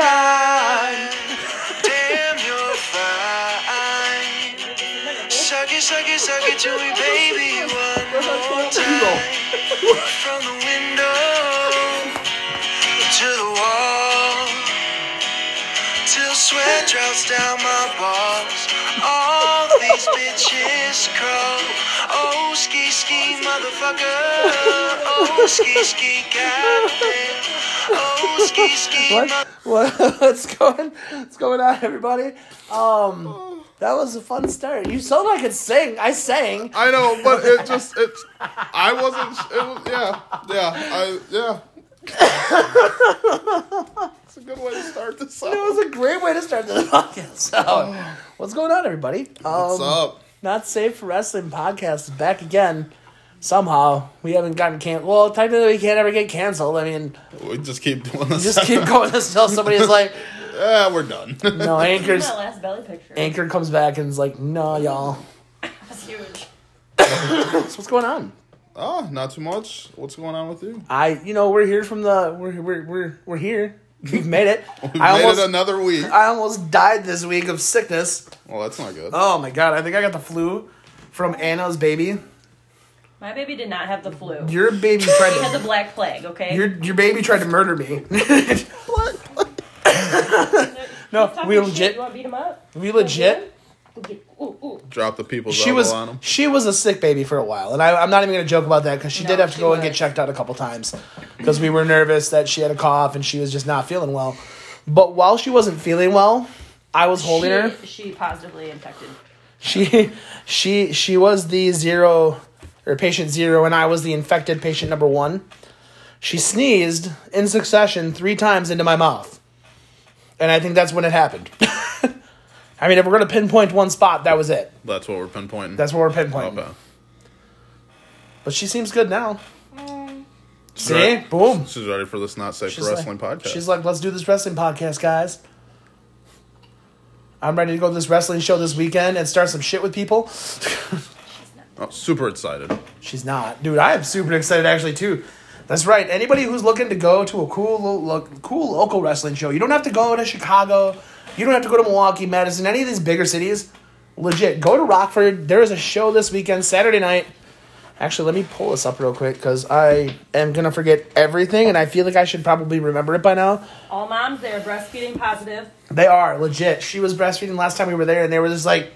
time. Damn, you're fine. Suck it, suck it, suck it to me, baby, one more time. From the window to the wall. Till sweat drops down my balls. All these bitches crawl. Oh, ski, ski, motherfucker. Oh, ski, ski, goddamn. Oh, What? What? What's going? What's going on, everybody? Um, that was a fun start. You sound like it's sing. I sang. I know, but it just it. I wasn't. It was yeah, yeah, I yeah. It's a good way to start this It was a great way to start the podcast. So, what's going on, everybody? Um, What's up? Not safe for wrestling podcast is back again. Somehow we haven't gotten canceled. Well, technically we can't ever get canceled. I mean, We just keep doing this. just keep going until somebody's like, Yeah, we're done. "No, Anchor's." last belly picture. Anchor comes back and is like, "No, y'all." That's huge. So what's going on? oh, not too much. What's going on with you? I, you know, we're here from the, we're we're we're, we're here. We've made it. We I made almost, it another week. I almost died this week of sickness. Well, that's not good. Oh my god, I think I got the flu from Anna's baby. My baby did not have the flu. Your baby tried he had the to, black plague, okay? your your baby tried to murder me. what? no, He's talking we shit. legit- You want to beat him up? we legit. Ooh, ooh. Drop the people's She elbow was on him. she was a sick baby for a while, and I, I'm not even gonna joke about that because she No, did have to she go and was. get checked out a couple times because we were nervous that she had a cough and she was just not feeling well. But while she wasn't feeling well, I was holding she, her. She positively infected. She she she was the zero or patient zero, and I was the infected patient number one. She sneezed in succession three times into my mouth, and I think that's when it happened. I mean, if we're gonna pinpoint one spot, that was it. That's what we're pinpointing. That's what we're pinpointing. okay. But she seems good now. See, boom. She's ready for this not safe She's for wrestling like, podcast. She's like, let's do this wrestling podcast, guys. I'm ready to go to this wrestling show this weekend and start some shit with people. oh, super excited. She's not, dude. I am super excited actually too. That's right. Anybody who's looking to go to a cool, lo- lo- cool local wrestling show, you don't have to go to Chicago. You don't have to go to Milwaukee, Madison, any of these bigger cities. Legit, go to Rockford. There is a show this weekend, Saturday night. Actually, let me pull this up real quick because I am gonna forget everything, and I feel like I should probably remember it by now. All moms, they're breastfeeding positive. They are legit. She was breastfeeding last time we were there, and they were just like,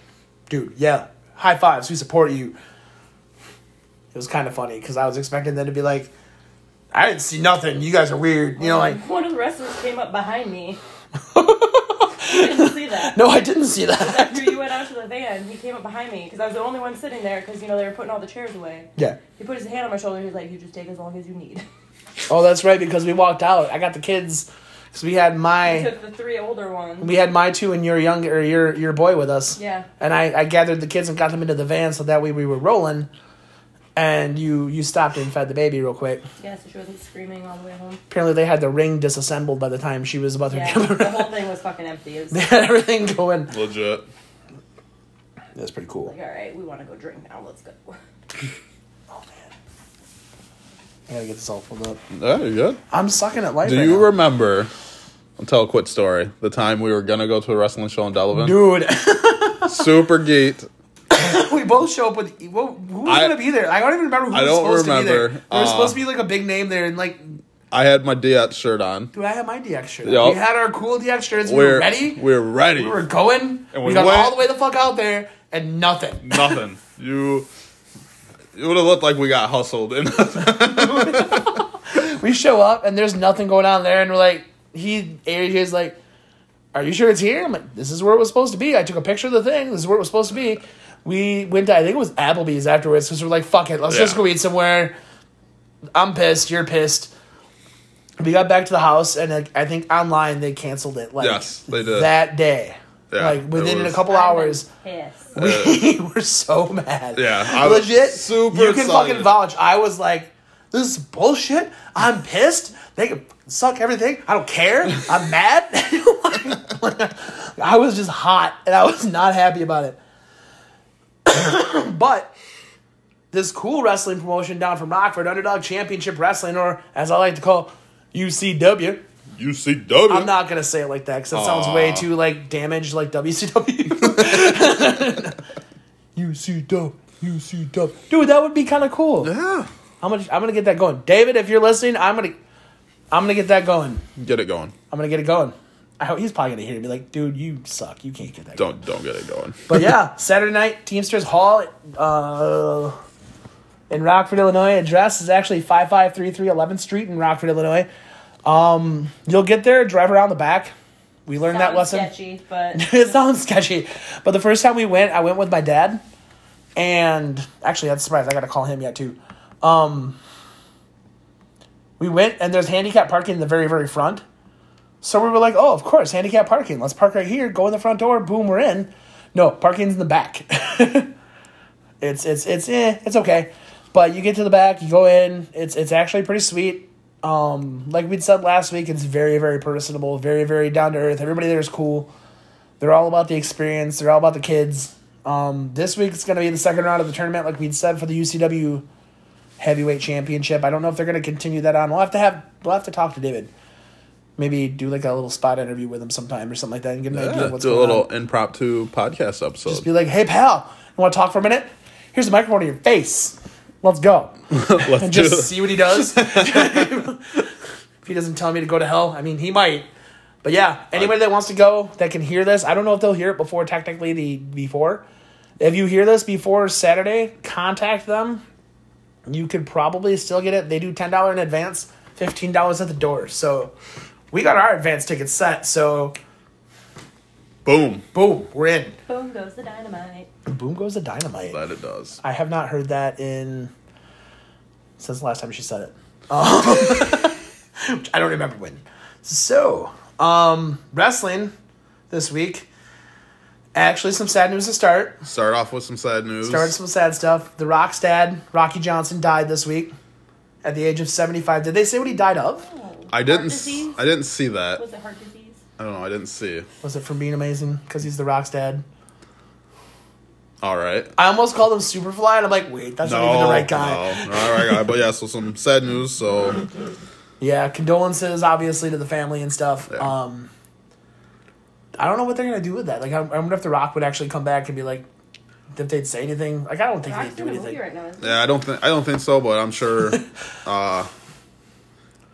"Dude, yeah, high fives. We support you." It was kind of funny because I was expecting them to be like, "I didn't see nothing. You guys are weird." You know, like, One of the wrestlers came up behind me. I didn't see that. no, I didn't see that. After you went out to the van, he came up behind me because I was the only one sitting there because you know they were putting all the chairs away. yeah. He put his hand on my shoulder. He's like, "You just take as long as you need." Oh, that's right. Because we walked out. I got the kids. Because we had my took the three older ones. we had my two and your young or your your boy with us. Yeah. And I I gathered the kids and got them into the van so that way we were rolling. And you you stopped and fed the baby real quick. Yeah, so she wasn't screaming all the way home. Apparently they had the ring disassembled by the time she was about to Yeah, give her. the whole thing was fucking empty. Was they had everything going. Legit. That's pretty cool. Like, all right, we want to go drink now. Let's go. Oh man, I gotta get this all pulled up. Yeah, you good? I'm sucking at life. Do right you now. remember? I'll tell a quick story. The time we were gonna go to a wrestling show in Delavan. dude? Super geeked. we both show up with well, who was I- gonna be there? I don't even remember who I was don't supposed to be remember. there. There was Uh, supposed to be like a big name there, and like, I had my DX shirt on. dude, I had my DX shirt. Yup. We had our cool DX shirts. We We're were ready. We're ready. we were going. And we, we got went- all the way the fuck out there, and nothing. Nothing. you. It would have looked like we got hustled. We show up, and there's nothing going on there, and we're like, he AJ's like, "Are you sure it's here?" I'm like, "This is where it was supposed to be." I took a picture of the thing. This is where it was supposed to be. We went to I think it was Applebee's afterwards because we're like, "Fuck it, let's just go eat somewhere." I'm pissed. You're pissed. We got back to the house, and like, I think online they canceled it. Like Yes, they did. that day. Yeah, like it within a couple hours, pissed. we were so mad. Yeah, I was legit. super You can excited. fucking vouch. I was like, "This is bullshit. I'm pissed. They can suck everything. I don't care. I'm mad." I was just hot, and I was not happy about it. but this cool wrestling promotion down from Rockford, Underdog Championship Wrestling, or as I like to call UCW, UCW. I'm not gonna say it like that because that sounds way too like damaged, like WCW. UCW, UCW, dude, that would be kind of cool. Yeah. I'm gonna, I'm gonna get that going. David, if you're listening, I'm gonna, I'm gonna get that going. Get it going. I'm gonna get it going. I hope he's probably gonna hear it and be like, dude, you suck. You can't get that. Don't don't get it going. But yeah, Saturday night, Teamsters Hall, uh, in Rockford, Illinois. Address is actually 5533 11th Street in Rockford, Illinois. Um, you'll get there, drive around the back. We learned that lesson. sketchy, but it sounds sketchy. But the first time we went, I went with my dad. And actually, that's a surprise. I got to call him yet, too. Um, we went, and there's handicap parking in the very, very front. So we were like, oh, of course, handicap parking. Let's park right here, go in the front door, boom, we're in. No, parking's in the back. it's, it's, it's, eh, it's okay. But you get to the back, you go in, it's, it's actually pretty sweet. Um, like we said last week, it's very, very personable, very, very down to earth. Everybody there is cool. They're all about the experience. They're all about the kids. Um, this week it's going to be the second round of the tournament, like we'd said for the UCW heavyweight championship. I don't know if they're going to continue that on. We'll have to have we'll have to talk to David. Maybe do like a little spot interview with him sometime or something like that, and get an idea Yeah, of what's do a little on. impromptu podcast episode. Just be like, "Hey, pal, you want to talk for a minute? Here's a microphone in your face. Let's go." Let's and just it. see what he does. if he doesn't tell me to go to hell, I mean, he might. But yeah, anybody that wants to go that can hear this, I don't know if they'll hear it before technically the before. If you hear this before Saturday, contact them. You could probably still get it. They do ten dollar in advance, fifteen dollars at the door. So we got our advance tickets set. So Boom. boom, we're in. boom goes the dynamite. Boom goes the dynamite. That it does. I have not heard that in since the last time she said it. Um, which I don't remember when. So, um, wrestling this week. Actually, some sad news to start. Start off with some sad news. Started some sad stuff. The Rock's dad, Rocky Johnson, died this week at the age of seventy-five. Did they say what he died of? I didn't. Heart disease? I didn't see that. Was it heart disease? I don't know. I didn't see. Was it from being amazing? Because he's the Rock's dad. All right. I almost called him Superfly, and I'm like, wait, that's not even the right guy. No, not the right guy. But yeah, so some sad news. So Yeah, condolences obviously to the family and stuff. Yeah. Um, I don't know what they're gonna do with that. Like, I, I wonder if The Rock would actually come back and be like, if they'd say anything. Like, I don't think they'd do anything. right now. Yeah, I don't think I don't think so, but I'm sure. uh,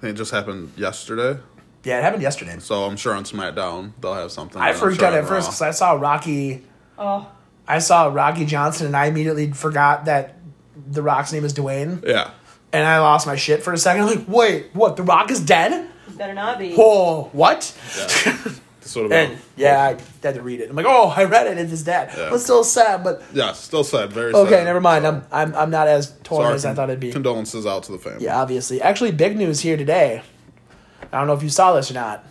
I think it just happened yesterday, Yeah, it happened yesterday. so I'm sure on SmackDown they'll have something. I but I'm freaked sure out at first because I saw Rocky. Oh, I saw Rocky Johnson, and I immediately forgot that The Rock's name is Dwayne, Yeah. and I lost my shit for a second. I'm like, wait, what? The Rock is dead? he better not be. Whoa, what? Sort of. and yeah, I had to read it. I'm like, oh, I read it. It's his dad. Yeah. But still sad. But yeah, still sad. Very. okay, sad. never mind. So- I'm I'm I'm not as so torn our as I thought it'd be. Condolences out to the family. Yeah, obviously. Actually, big news here today. I don't know if you saw this or not.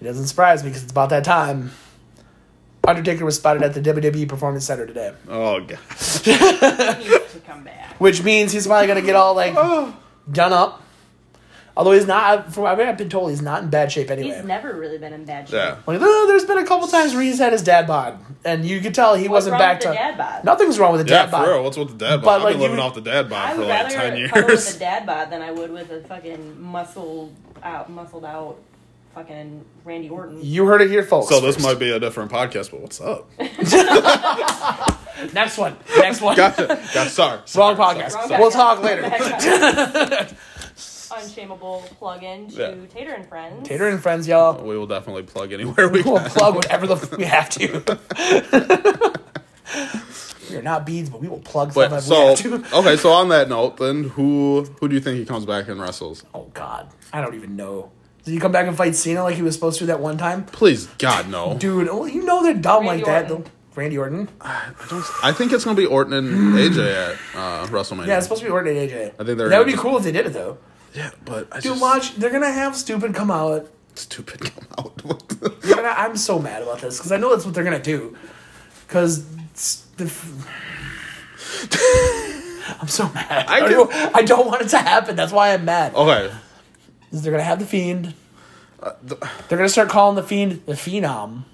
It doesn't surprise me because it's about that time. Undertaker was spotted at the WWE Performance Center today, Oh god. He needs to come back. which means he's probably gonna get all like Oh. done up. Although he's not, from what I've been told, he's not in bad shape anyway. He's never really been in bad shape. Yeah. Like, "Oh, there's been a couple times where he's had his dad bod, and you could tell he What's wasn't wrong back with the to. dad bod? Nothing's wrong with the Yeah, dad for bod. real. What's with the dad bod? But, I've like, been living would- off the dad bod I for would like rather ten cuddle with years. a dad bod than I would with a fucking muscled out, muscled out, fucking Randy Orton. You heard it here, folks. So this first. might be a different podcast, but what's up? next one. Next one. Gotcha. Gotcha. Sorry. Wrong Sorry, podcast. sorry, Wrong sorry. We'll talk later. Back up. Unshameable plug-in to Yeah. Tater and Friends. Tater and friends, y'all. We will definitely plug anywhere we We'll plug whatever the f- we have to. we are not beads, but we will plug stuff But if so we have to. okay, so on that note, then who who do you think he comes back and wrestles? Oh God, I don't even know. Did he come back and fight Cena like he was supposed to that one time? Please, God, no. Dude, well, you know they're dumb Randy like that. Orton. though. Randy Orton. I think it's gonna be Orton and AJ at uh, WrestleMania. Yeah, it's supposed to be Orton and AJ. I think they're that would be cool if they did it though. Yeah, but I Dude, just watch. They're gonna have stupid come out. stupid come out. Gonna- I'm so mad about this because I know that's what they're gonna do. Because the. I'm so mad. I I, don't, I don't want it to happen. That's why I'm mad. okay, Is they're gonna have the fiend. uh, th- They're gonna start calling the fiend the phenom.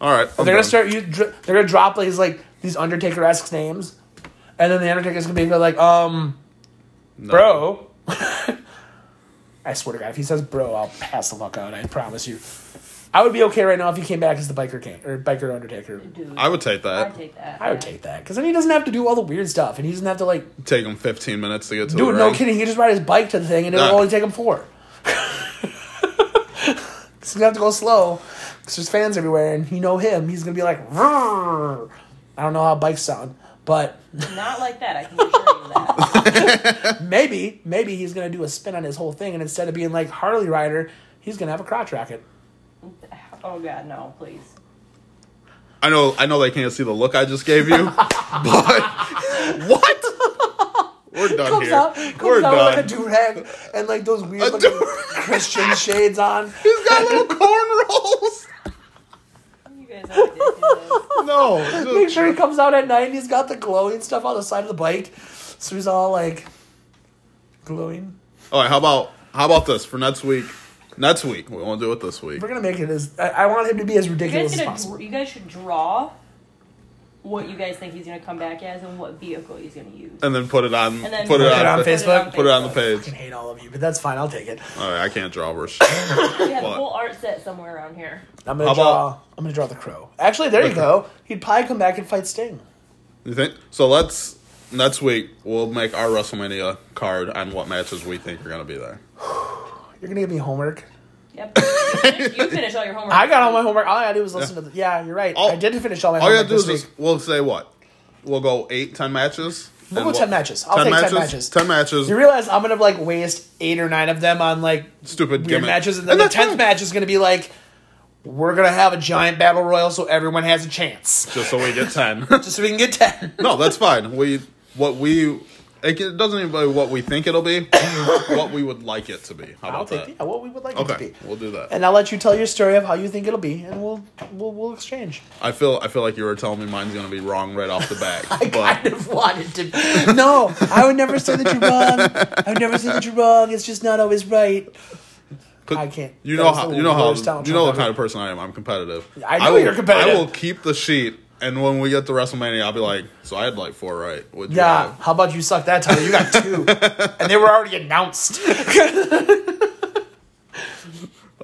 all right. They're gonna start. You, they're gonna drop these like these Undertaker esque names, and then the Undertaker's gonna be like, um, No. bro, I swear to God, if he says bro, I'll pass the fuck out. I promise you. I would be okay right now if he came back as the biker king or biker Undertaker. Dude, I would take that. I'd take that. I would yeah. take that because then he doesn't have to do all the weird stuff, and he doesn't have to like Take him 15 minutes to get to Dude, the no ring. kidding. He just ride his bike to the thing, and it'll Yeah. only take him four. He's gonna have to go slow because there's fans everywhere, and you know him. He's gonna be like, "Rrrr." I don't know how bikes sound, but Not like that. I can assure you that. maybe, maybe he's gonna do a spin on his whole thing, and instead of being like Harley rider, he's gonna have a crotch rocket. Oh God, no, please. I know, I know they can't see the look I just gave you, but what? We're done Comes here. out, comes We're out done. with like a do rag and like those weird A. Christian shades on. He's got little cornrows. You guys are ridiculous. No, Make just- sure he comes out at night and he's got the glowing stuff on the side of the bike, so he's all like glowing. All right, how about how about this for next week? Next week, we won't do it this week. We're gonna make it as I, I want him to be as You ridiculous guys, as gonna, possible. you guys should draw what you guys think he's gonna come back as and what vehicle he's gonna use. And then put it on, And then put it Put on on, Facebook? put it on the page. I page. can hate all of you, but that's fine. I'll take it. All right, I can't draw worse. We have a What? whole art set somewhere around here. I'm gonna How draw. about- I'm gonna draw the crow. Actually, there you go. He'd probably come back and fight Sting. You think? So let's next week we'll make our WrestleMania card on what matches we think are gonna be there. You're gonna give me homework. Yep. You finish, you finish all your homework. I got all my homework. All I gotta do was listen to the. Yeah, you're right. All- I did finish all my All you homework gotta do is just we'll say what we'll go eight, ten matches. We'll And go what- 10 matches. I'll take 10 matches. Ten matches. You realize I'm gonna like waste eight or nine of them on like Stupid weird gimmick. matches, and then And the tenth fine. match is gonna be like, we're gonna have a giant battle royal so everyone has a chance, just so we get ten. just so we can get ten. no, that's fine. We what we it it doesn't even be what we think it'll be. what we would like it to be. How I'll about take that? yeah, what we would like it to Okay, be. we'll do that. and I'll let you tell your story of how you think it'll be, and we'll we'll, we'll exchange. I feel I feel like you were telling me mine's gonna be wrong right off the bat. I but kind of wanted to. No, I would never say that you're wrong. I would never say that you're wrong. It's just not always right. I can't. You that know was how the you know how worst Donald you know Trump the kind of person I am. I'm competitive. I know will, you're competitive. I will keep the sheet, and when we get to WrestleMania, I'll be like, "So I had like four right." What'd Yeah, how about you suck that title? You got two, and they were already announced.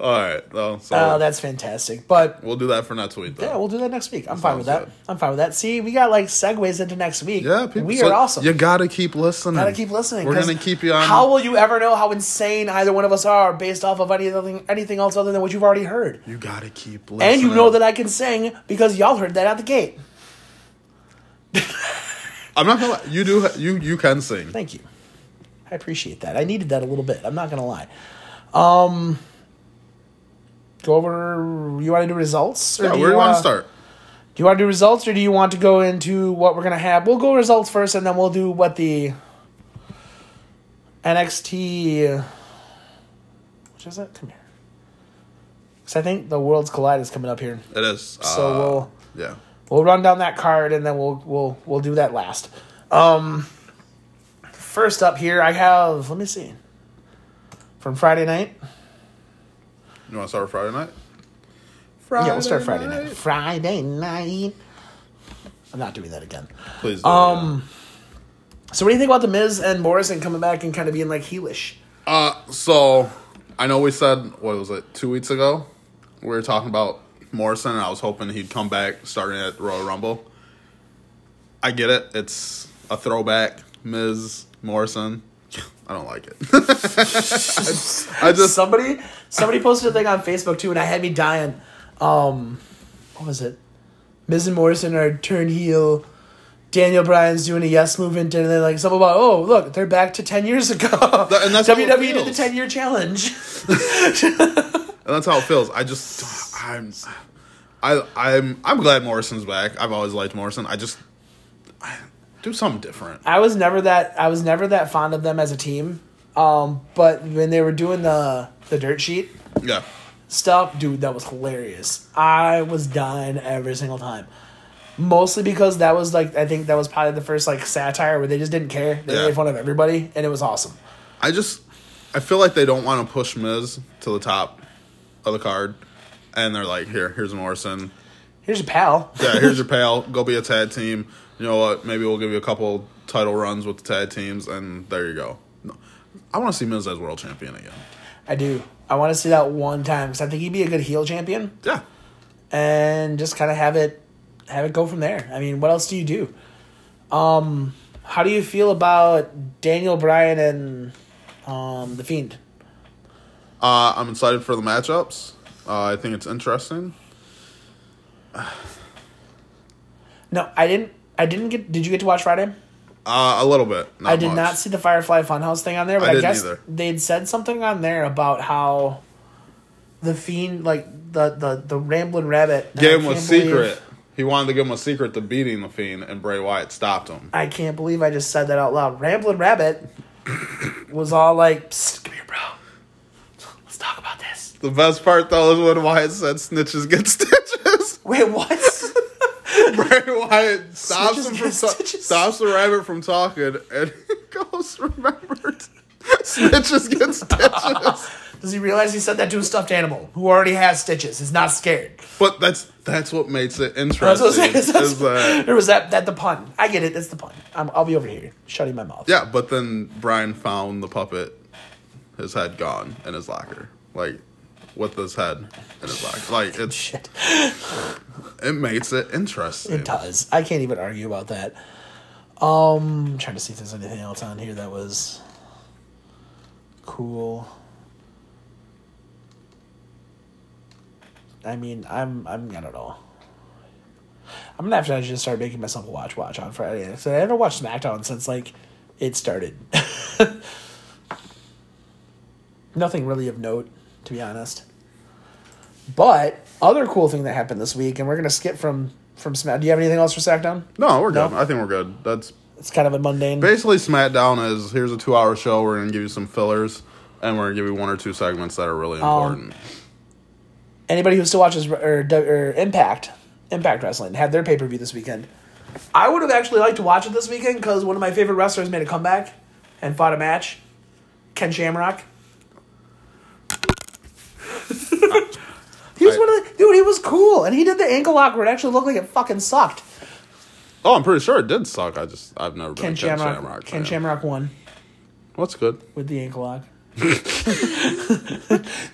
All right. Well, so Oh, that's fantastic. But we'll do that for next week. Though. yeah, we'll do that next week. I'm fine with that. good. I'm fine with that. See, we got like segues into next week. Yeah, people, we so are awesome. You gotta keep listening. Gotta keep listening. We're gonna keep you on. How will you ever know how insane either one of us are based off of anything anything else other than what you've already heard? you gotta keep listening. And you know that I can sing because y'all heard that at the gate. I'm not gonna. Lie. You do. You you can sing. Thank you. I appreciate that. I needed that a little bit. I'm not gonna lie. Um, go over. You want to do results? Or Yeah, do where do you want to start? Do you want to do results, or do you want to go into what we're gonna have? We'll go results first, and then we'll do what the NXT. Which is it? Come here. Because I think the Worlds Collide is coming up here. It is. So uh, we'll Yeah. we'll run down that card, and then we'll we'll we'll do that last. Um, first up here, I have. Let me see. From Friday night. You want to start Friday night? Friday yeah, we'll start Friday night. Friday night. I'm not doing that again. Please. Do, Um, So what do you think about the Miz and Morrison coming back and kind of being like heelish? Uh, so I know we said what was it two weeks ago? We were talking about Morrison, and I was hoping he'd come back starting at Royal Rumble. I get it; it's a throwback, Miz Morrison. I don't like it. I just somebody somebody posted a thing on Facebook too, and I had me dying. Um, what was it? Miz and Morrison are turned heel. Daniel Bryan's doing a yes movement, and they're like something about oh look they're back to ten years ago. and that's WWE did the ten year challenge. and that's how it feels. I just I'm I I'm I'm glad Morrison's back. I've always liked Morrison. I just do something different. I was never that I was never that fond of them as a team. Um, but when they were doing the the dirt sheet Yeah. stuff, dude, that was hilarious. I was dying every single time. Mostly because that was like I think that was probably the first like satire where they just didn't care. They Yeah. made fun of everybody and it was awesome. I just I feel like they don't want to push Miz to the top of the card, and they're like, here, here's Morrison. Here's your pal. Yeah, here's your pal. Go be a tag team. You know what? Maybe we'll give you a couple title runs with the tag teams, and there you go. No, I want to see Miz as world champion again. I do. I want to see that one time because I think he'd be a good heel champion, Yeah. and just kind of have it, have it go from there. I mean, what else do you do? Um, how do you feel about Daniel Bryan and um the Fiend? Uh, I'm excited for the matchups. Uh, I think it's interesting. No, I didn't. I didn't get. Did you get to watch Friday? Uh, a little bit. Not I did much. not see the Firefly Funhouse thing on there, but I I, guess either. they'd said something on there about how the fiend, like the the the rambling rabbit, Gave him a secret. He wanted to give him a secret to beating the Fiend, and Bray Wyatt stopped him. I can't believe I just said that out loud. Rambling rabbit was all like, Psst, "Come here, bro. Let's talk about this." The best part, though, is when Wyatt said snitches get stitches. Wait, what? Bray Wyatt stops him from ta- stops the rabbit from talking, and he goes, "Remember, snitches get stitches." Does he realize he said that to a stuffed animal who already has stitches? Is not scared. But that's that's what makes it That's what I'm interesting. saying. Is That's- that there was that that the pun. I get it. That's the pun. I'm, I'll be over here shutting my mouth. yeah? But then Brian found the puppet, his head gone in his locker, like with his head in his locker. Like it's Shit. it makes it interesting. It does. I can't even argue about that. Um, I'm trying to see if there's anything else on here that was cool. I mean, I'm I'm I don't know. I'm gonna have to just start making myself a watch watch on Friday. So I haven't watched SmackDown since like it started. Nothing really of note, to be honest. But other cool thing that happened this week, and we're gonna skip from from Smack. Do you have anything else for SmackDown? No, we're good. No? I think we're good. That's It's kind of a mundane. basically SmackDown is here's a two hour show. We're gonna give you some fillers, and we're gonna give you one or two segments that are really Um, important. Anybody who still watches or, or Impact, Impact Wrestling had their pay per view this weekend. I would have actually liked to watch it this weekend because one of my favorite wrestlers made a comeback and fought a match. Ken Shamrock. He was I- one of the dude. He was cool, and he did the ankle lock where it actually looked like it fucking sucked. oh, I'm pretty sure it did suck. I just I've never been Ken a Ken Shamrock. Shamrock. Ken. Shamrock won. What's good? with the ankle lock.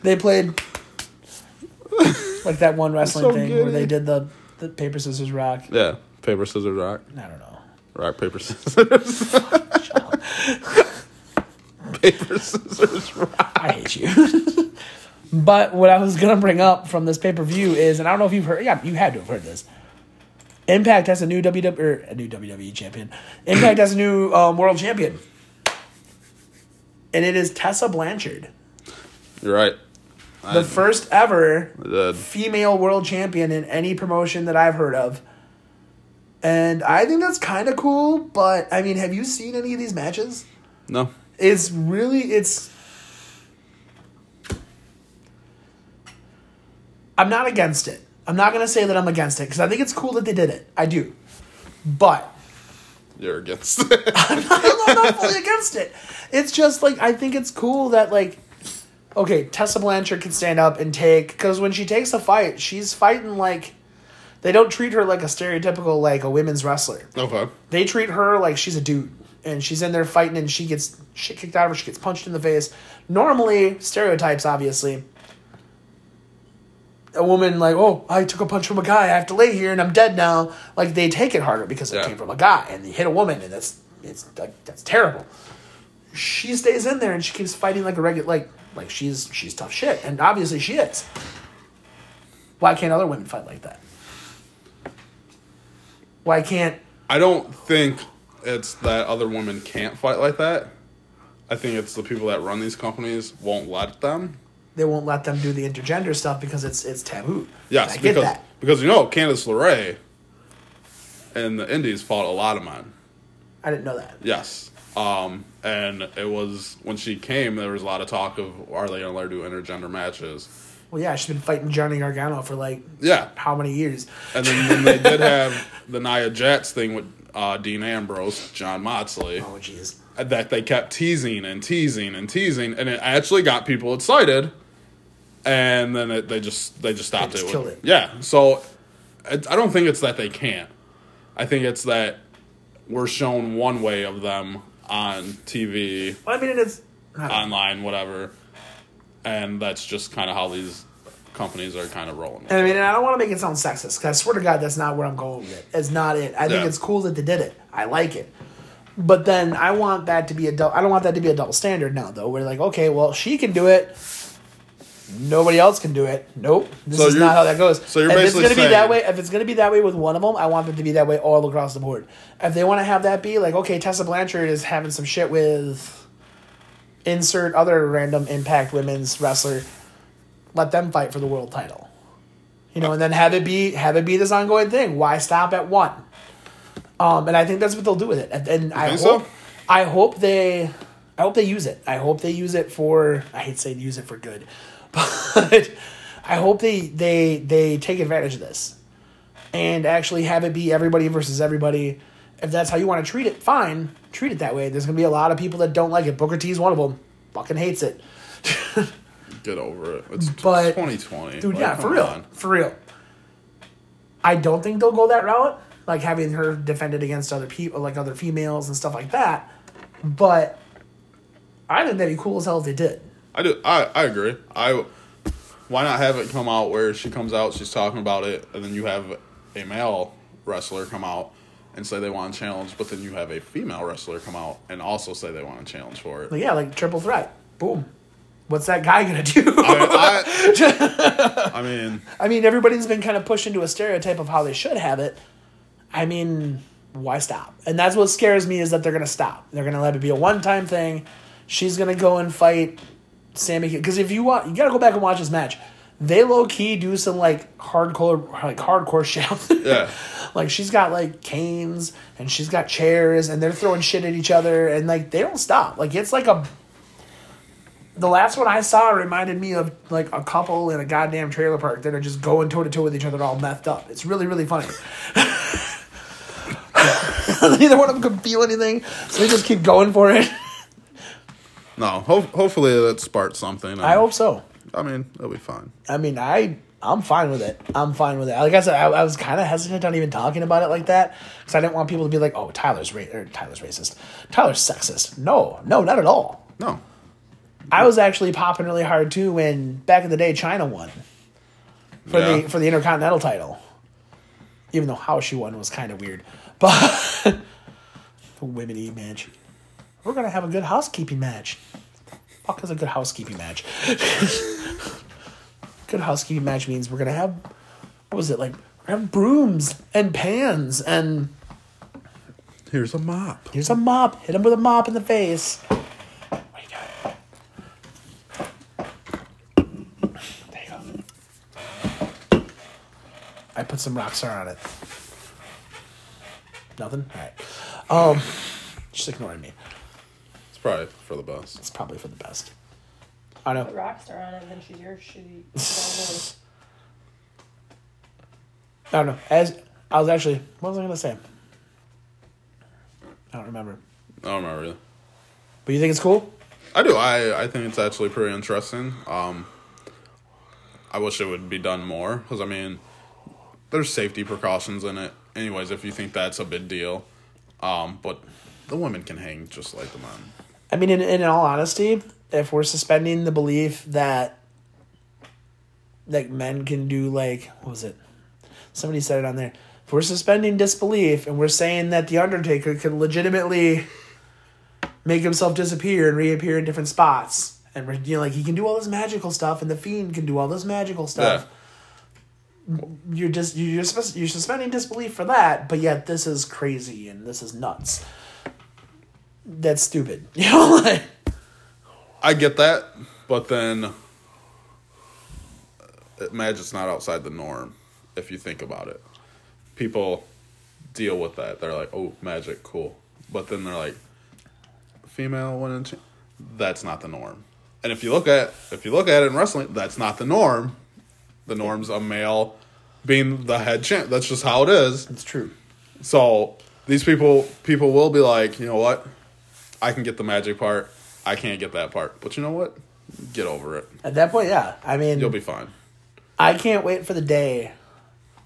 they played like that one wrestling So thing giddy. where they did the, the paper scissors rock. Yeah, paper scissors rock. I don't know. Rock paper scissors. paper scissors rock. I hate you. but what I was gonna bring up from this pay per view is, and I don't know if you've heard. Yeah, you had to have heard this. Impact has a new WWE or a new WWE champion. Impact has a new um, world champion, and it is Tessa Blanchard, You're right. the first ever I female world champion in any promotion that I've heard of. And I think that's kind of cool, but I mean, have you seen any of these matches? No. It's really it's I'm not against it. I'm not going to say that I'm against it because I think it's cool that they did it. I do. But You're against it. I'm not fully against it. It's just like I think it's cool that like okay, Tessa Blanchard can stand up and take because when she takes a fight, she's fighting like they don't treat her like a stereotypical like a women's wrestler. okay. They treat her like she's a dude and she's in there fighting and she gets shit kicked out of her, she gets punched in the face. Normally, stereotypes obviously. A woman like, oh, I took a punch from a guy. I have to lay here and I'm dead now. Like they take it harder because it Yeah. came from a guy and they hit a woman and that's it's like that's terrible. She stays in there and she keeps fighting like a regular like like she's she's tough shit and obviously she is. Why can't other women fight like that? Why can't I don't think it's that other women can't fight like that. I think it's the people that run these companies won't let them. They won't let them do the intergender stuff because it's it's taboo. Yes, I get because that. because you know Candice LeRae and the Indies fought a lot of men. I didn't know that. Yes. Um, and it was when she came, there was a lot of talk of are they going to let her do intergender matches? Well, yeah, she's been fighting Johnny Gargano for like Yeah. how many years? And then when they did have the Nia Jax thing with uh, Dean Ambrose, Jon Moxley, Oh, jeez. that they kept teasing and teasing and teasing, and it actually got people excited. And then it, they just they just stopped They just it. killed with- it. Yeah. So it, I don't think it's that they can't. I think it's that we're shown one way of them on TV, Well, I mean, it's I don't know. online, whatever. and that's just kind of how these companies are kind of rolling. And I mean, and I don't want to make it sound sexist because I swear to God, that's not where I'm going with it. It's not it. I think Yeah. it's cool that they did it. I like it. But then I want that to be a double. I don't want that to be a double standard now, though. We're like, okay, well, she can do it. Nobody else can do it. Nope, this So is not how that goes. so you're if it's gonna be that way, if it's gonna be that way with one of them, I want them to be that way all across the board. If they want to have that be like, okay, Tessa Blanchard is having some shit with insert other random Impact Women's wrestler, let them fight for the world title. You know, and then have it be have it be this ongoing thing. Why stop at one? Um, and I think that's what they'll do with it. And, and I hope so? I hope they I hope they use it. I hope they use it for I hate saying use it for good, but I hope they they they take advantage of this and actually have it be everybody versus everybody. If that's how you want to treat it, fine. Treat it that way. There's gonna be a lot of people that don't like it. Booker T is one of them. Fucking hates it. Get over it. It's But- 2020, Dude, Like, yeah, for real. on. For real. I don't think they'll go that route, like having her defended against other people, like other females and stuff like that. But I think that'd be cool as hell if they did. I do. I, I agree. I why not have it come out where she comes out, she's talking about it, and then you have a male wrestler come out and say they want to challenge, but then you have a female wrestler come out and also say they want to challenge for it. Like, yeah, like triple threat. Boom. What's that guy gonna do? I, I, I mean, I mean, everybody's been kind of pushed into a stereotype of how they should have it. I mean, why stop? And that's what scares me is that they're gonna stop. They're gonna let it be a one-time thing. She's gonna go and fight Sammy because if you want, you gotta go back and watch this match. They low key do some like hardcore, like hardcore shit. Yeah. like she's got like canes and she's got chairs and they're throwing shit at each other and like they don't stop. Like it's like a the last one I saw reminded me of like a couple in a goddamn trailer park that are just going toe to toe with each other, all messed up. It's really, really funny. Neither one of them can feel anything, so they just keep going for it. No. Ho- hopefully that sparks something. I hope so. I mean, it'll be fine. I mean, I I'm fine with it. I'm fine with it. Like I said, I, I was kind of hesitant on even talking about it like that because I didn't want people to be like, "Oh, Tyler's ra- or Tyler's racist, Tyler's sexist." No, no, not at all. No. I was actually popping really hard too when back in the day Chyna won for Yeah. the for the Intercontinental title. Even though how she won was kind of weird, but the women match. We're gonna have a good housekeeping match. Fuck is a good housekeeping match. good housekeeping match means we're gonna have what was it like? We're gonna have brooms and pans and Here's a mop. here's a mop. Hit him with a mop in the face. What do you got? There you go. I put some Rockstar on it. Nothing? Alright. Um, just ignoring me. It's probably for the best. It's probably for the best. I know. Put Rockstar on it, then she's your shitty. I don't know. As I was actually, what was I gonna say? I don't remember. I don't remember either. But you think it's cool? I do. I I think it's actually pretty interesting. Um, I wish it would be done more because I mean, there's safety precautions in it. Anyways, if you think that's a big deal, um, but the women can hang just like the men. I mean, in, in all honesty, if we're suspending the belief that like men can do like what was it? Somebody said it on there. If we're suspending disbelief and we're saying that the Undertaker can legitimately make himself disappear and reappear in different spots, and we're you know like he can do all this magical stuff, and the Fiend can do all this magical stuff. You're just you're sus- you're suspending disbelief for that, but yet this is crazy and this is nuts. That's stupid. You know, like I get that, but then uh, magic's not outside the norm. If you think about it, people deal with that. They're like, "Oh, magic, cool," but then they're like, "Female winning." Ch-. That's not the norm. And if you look at if you look at it in wrestling, that's not the norm. The norm's a male being the head champ. That's just how it is. it's true. So these people people will be like, you know what? I can get the magic part. I can't get that part. But you know what? Get over it. At that point, yeah. I mean, You'll be fine. I can't wait for the day,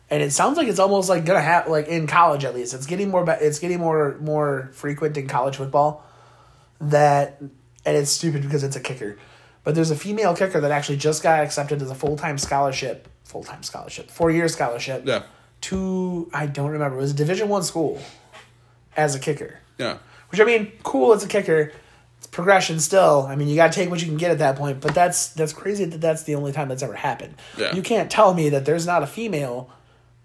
and it sounds like it's almost like gonna happen. Like in college, at least, it's getting more. It's getting more more frequent in college football. That and it's stupid because it's a kicker, But there's a female kicker that actually just got accepted as a full time scholarship, full time scholarship, four year scholarship. Yeah. To I don't remember. It was a Division One school as a kicker. Yeah. Which I mean, cool as a kicker. It's progression still. I mean, you got to take what you can get at that point. But that's that's crazy that that's the only time that's ever happened. Yeah. You can't tell me that there's not a female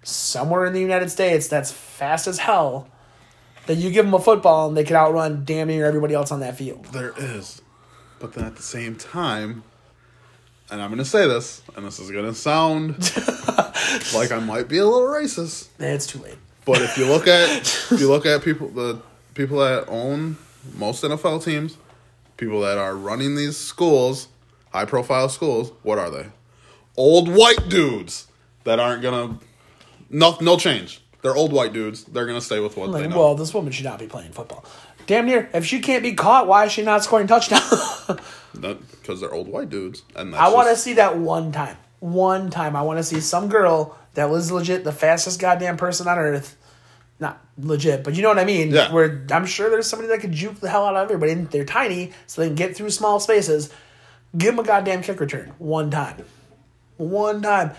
somewhere in the United States that's fast as hell that you give them a football and they can outrun damn near everybody else on that field. There is. But then at the same time, and I'm going to say this, and this is going to sound like I might be a little racist, It's too late. but if you look at if you look at people the people that own most NFL teams, people that are running these schools, high profile schools, what are they? Old white dudes that aren't going to no no change. They're old white dudes. They're going to stay with what they know. well, this woman should not be playing football. Damn near. If she can't be caught, why is she not scoring touchdowns? because they're old white dudes and I want to see that one time. One time. I want to see some girl that was legit the fastest goddamn person on earth. Not legit, but you know what I mean. Yeah. Where I'm sure there's somebody that could juke the hell out of everybody. And they're tiny, so they can get through small spaces. Give them a goddamn kick return one time. One time.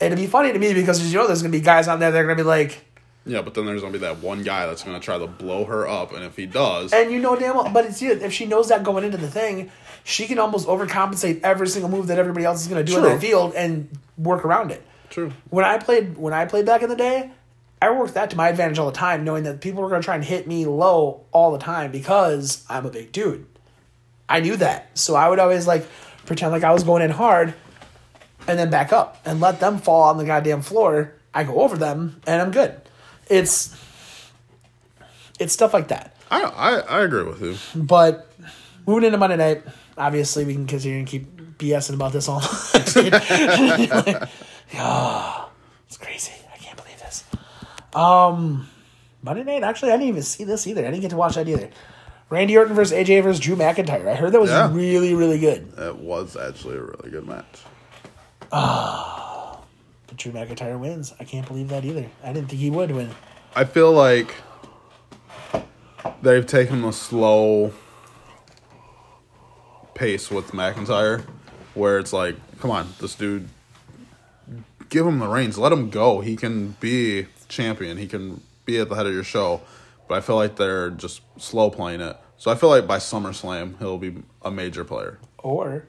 It'd be funny to me because you know there's gonna be guys out there that are gonna be like, Yeah, but then there's gonna be that one guy that's gonna try to blow her up, and if he does, And you know damn well, but it's if she knows that going into the thing, she can almost overcompensate every single move that everybody else is going to do in True. that field and work around it. true. When I played, when I played back in the day, I worked that to my advantage all the time, knowing that people were going to try and hit me low all the time because I'm a big dude. I knew that, so I would always like pretend like I was going in hard, and then back up and let them fall on the goddamn floor. I go over them, and I'm good. It's it's stuff like that. I, I I agree with you. But moving into Monday night, obviously we can continue and keep BSing about this all. It's crazy. I can't believe this. Um, Monday night. Actually, I didn't even see this either. I didn't get to watch that either. Randy Orton versus AJ versus Drew McIntyre. I heard that was Yeah. really, really good. It was actually a really good match. Ah, But Drew McIntyre wins. I can't believe that either. I didn't think he would win. I feel like they've taken a slow pace with McIntyre, where it's like, come on, this dude, give him the reins, let him go. He can be champion. He can be at the head of your show. But I feel like they're just slow playing it. So I feel like by SummerSlam he'll be a major player. Or,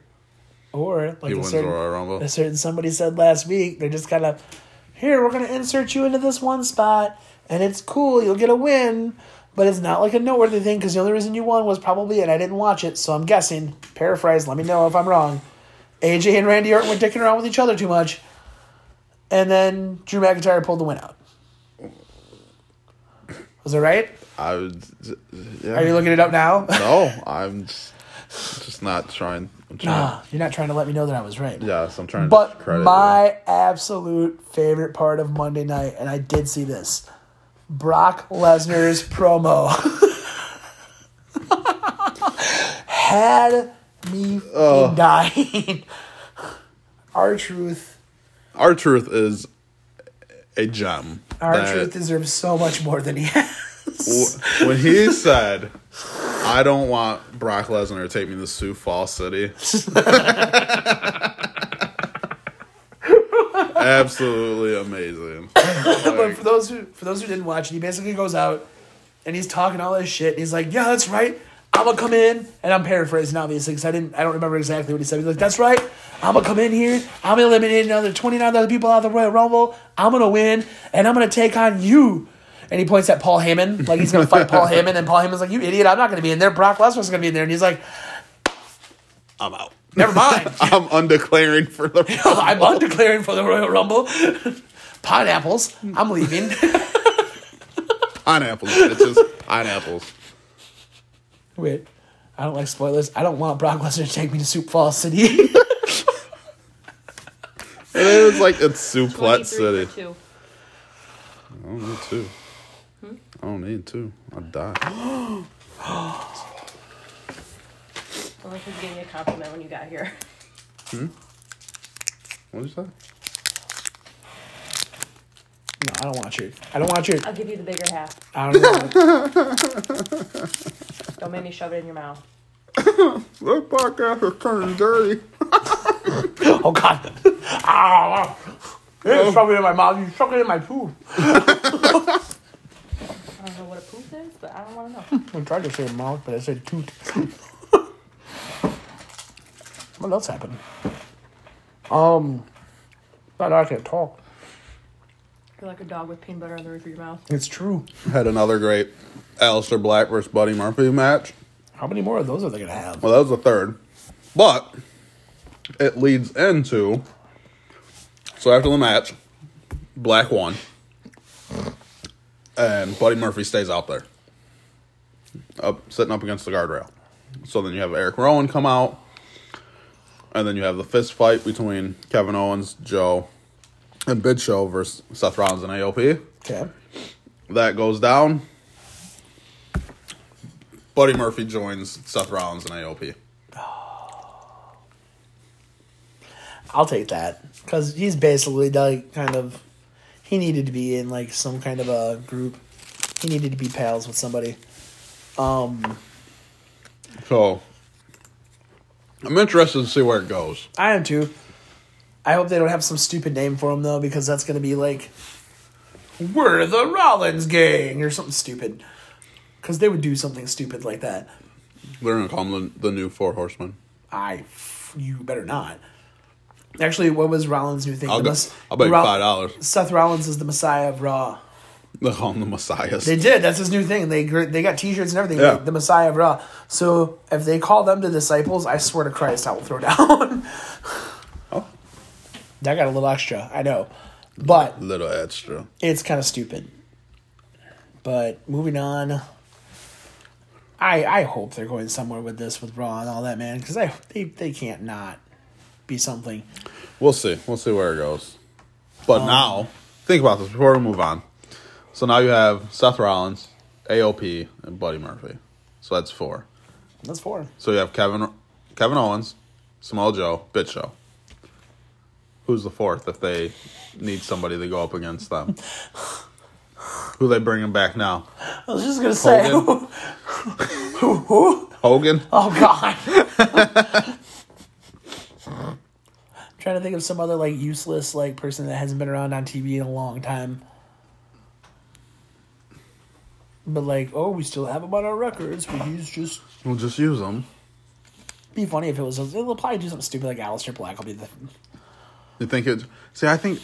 or like He a wins certain, Royal Rumble. a certain somebody said last week, they're just kind of, here, we're going to insert you into this one spot, and it's cool, you'll get a win, but it's not like a noteworthy thing because the only reason you won was probably, and I didn't watch it, so I'm guessing, paraphrase, let me know if I'm wrong. AJ and Randy Orton were dicking around with each other too much, and then Drew McIntyre pulled the win out. Was it right? I would. Yeah. Are you looking it up now? No, I'm just, just not trying. I'm trying Ah, You're not trying to let me know that I was right. yes, I'm trying to But credit you. my absolute favorite part of Monday night, and I did see this, Brock Lesnar's promo had me Oh. dying. R-Truth, Our truth is a gem. Our truth deserves so much more than he has. when he said, "I don't want Brock Lesnar to take me to Sioux Falls City," absolutely amazing. but for those who for those who didn't watch it, he basically goes out and he's talking all this shit. And he's like, "Yeah, that's right. I'm gonna come in." And I'm paraphrasing obviously because I didn't I don't remember exactly what he said. He's like, "That's right. I'm gonna come in here. I'm gonna eliminate another 29 other people out of the Royal Rumble. I'm gonna win, and I'm gonna take on you." And he points at Paul Heyman, like he's gonna fight Paul Heyman, and Paul Heyman's like, "You idiot! I'm not gonna be in there. Brock Lesnar's gonna be in there." And he's like, I'm out. "Never mind. I'm undeclaring for the. I'm undeclaring for the Royal Rumble. Pineapples. I'm leaving." pineapples, bitches. Pineapples. Wait, I don't like spoilers. I don't want Brock Lesnar to take me to Soup Falls City. And it was like it's Suplet 23 City. two. I don't need two. Hmm? I don't need two. I'd die. Unless he's giving you a compliment when you got here. Hmm? What did you say? No, I don't want your. I don't want your. I'll give you the bigger half. I don't know. Don't make me shove it in your mouth. This podcast is turning dirty. Oh God! Ah! It's it in my mouth. You stuck it in my food. I don't know what a poop is, but I don't want to know. I tried to say mouth, but I said toot. what else happened? Um, but I can't talk. You're like a dog with peanut butter on the roof of your mouth. It's true. Had another great Aleister Black versus Buddy Murphy match. How many more of those are they gonna have? Well, that was the third. But it leads into so after the match, Black won. And Buddy Murphy stays out there. Up sitting up against the guardrail. So then you have Eric Rowan come out. And then you have the fist fight between Kevin Owens, Joe, and Big Show versus Seth Rollins and AOP. Okay. That goes down. Buddy Murphy joins Seth Rollins and AOP. I'll take that because he's basically like kind of he needed to be in like some kind of a group. He needed to be pals with somebody. Um, So I'm interested to see where it goes. I am too. I hope they don't have some stupid name for him though, because that's gonna be like, "We're the Rollins Gang" or something stupid. Because they would do something stupid like that. They're gonna call them the, the new Four Horsemen. I, you better not. Actually, what was Rollins' new thing? I'll go- Mess- I'll bet you Ro- $5. Seth Rollins is the Messiah of Raw. They call them the Messiahs. They did. That's his new thing. They they got T-shirts and everything. Yeah. like the Messiah of Raw. So if they call them the disciples, I swear to Christ, I will throw down. That got a little extra. I know, but Little extra. it's kind of stupid. But moving on, I I hope they're going somewhere with this with Raw and all that man because I they they can't not be something. We'll see. We'll see where it goes. But um, now, think about this before we move on. So now you have Seth Rollins, AOP, and Buddy Murphy. So that's four. That's four. So you have Kevin Kevin Owens, Samoa Joe, Big Show. Who's the fourth if they need somebody to go up against them? Who they bringing back now? I was just gonna say. Hogan? who, who? Hogan? Oh God. trying to think of some other like useless like person that hasn't been around on TV in a long time. But like, oh, we still have him on our records. But he's just We'll just use them. be funny if it was. It'll probably do something stupid like Aleister Black will be the. You think it? See, I think.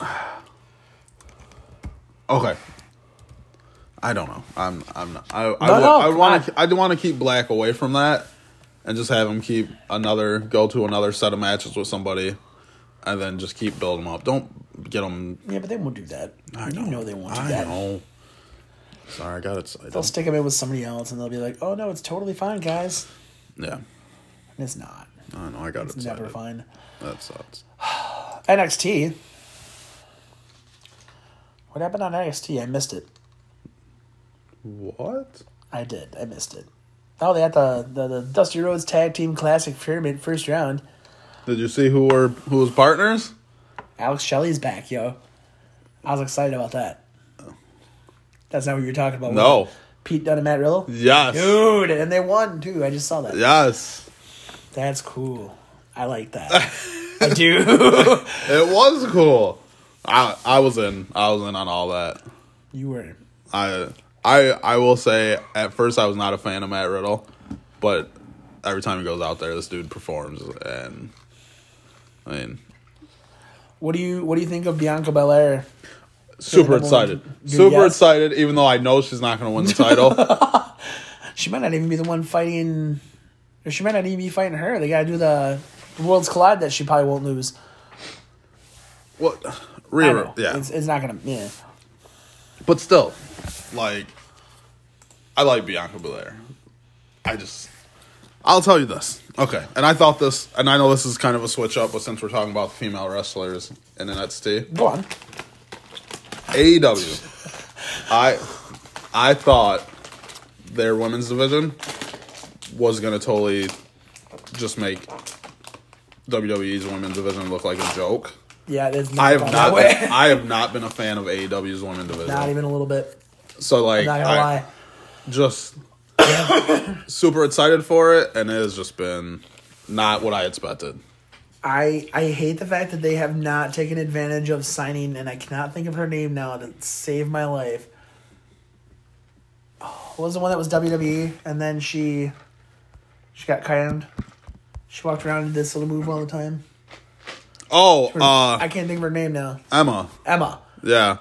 Okay. I don't know. I'm. I'm. Not, I. I, No, no, I want to. I do want to keep Black away from that, and just have him keep another go to another set of matches with somebody, and then just keep building them up. Don't get them. Yeah, but they won't do that. I you know they won't do I that. know. Sorry, I got excited. They'll stick him in with somebody else, and they'll be like, "Oh no, it's totally fine, guys." yeah. And it's not. I know. I got it. It's excited. never fine. That sucks. NXT. What happened on NXT? I missed it. What? I did. I missed it. Oh, they had the, the, the Dusty Rhodes Tag Team Classic Pyramid first round. Did you see who were who was partners? Alex Shelley's back, yo. I was excited about that. That's not what you're talking about. No. Pete Dunne and Matt Riddle? Yes. Dude, and they won too. I just saw that. Yes. That's cool. I like that. I do. It was cool. I I was in. I was in on all that. you were. I I I will say at first I was not a fan of Matt Riddle, but every time he goes out there, this dude performs, and I mean, What do you What do you think of Bianca Belair? super excited, super yes. excited. Even though I know she's not going to win the title. She might not even be the one fighting, or she might not even be fighting her. They gotta do the Worlds Collide that she probably won't lose. what? I Rhea, know. yeah, It's, it's not gonna. Yeah. but still, like, I like Bianca Belair. I just, I'll tell you this, okay. And I thought this, and I know this is kind of a switch up, but since we're talking about female wrestlers in NXT, Go on. AEW. I, I thought their women's division was gonna totally just make WWE's women's division look like a joke. Yeah, it's I have not been, I have not been a fan of AEW's women's division. not even a little bit. so like I'm not gonna I- lie. just super excited for it, and it has just been not what I expected. I I hate the fact that they have not taken advantage of signing, and I cannot think of her name now to save my life. Oh, what was the one that was WWE, and then she she got canned. She walked around and did this little move all the time. Oh, I uh, can't think of her name now. Emma. Emma. Yeah,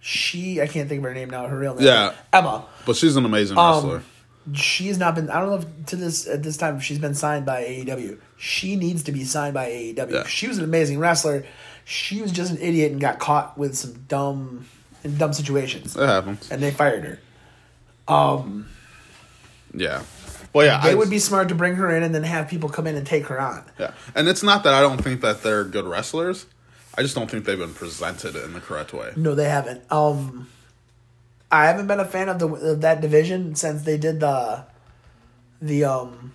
She I can't think of her name now. Her real name. Yeah. Emma. but she's an amazing Um, wrestler. She's not been. I don't know if to this at this time if she's been signed by AEW. She needs to be signed by AEW. Yeah. She was an amazing wrestler. She was just an idiot and got caught with some dumb, in dumb situations, It happens. and they fired her. Um. Yeah. Well, yeah, They I- would be smart to bring her in and then have people come in and take her on. Yeah, and it's not that I don't think that they're good wrestlers. I just don't think they've been presented in the correct way. No, they haven't. Um, I haven't been a fan of the of that division since they did the, the um,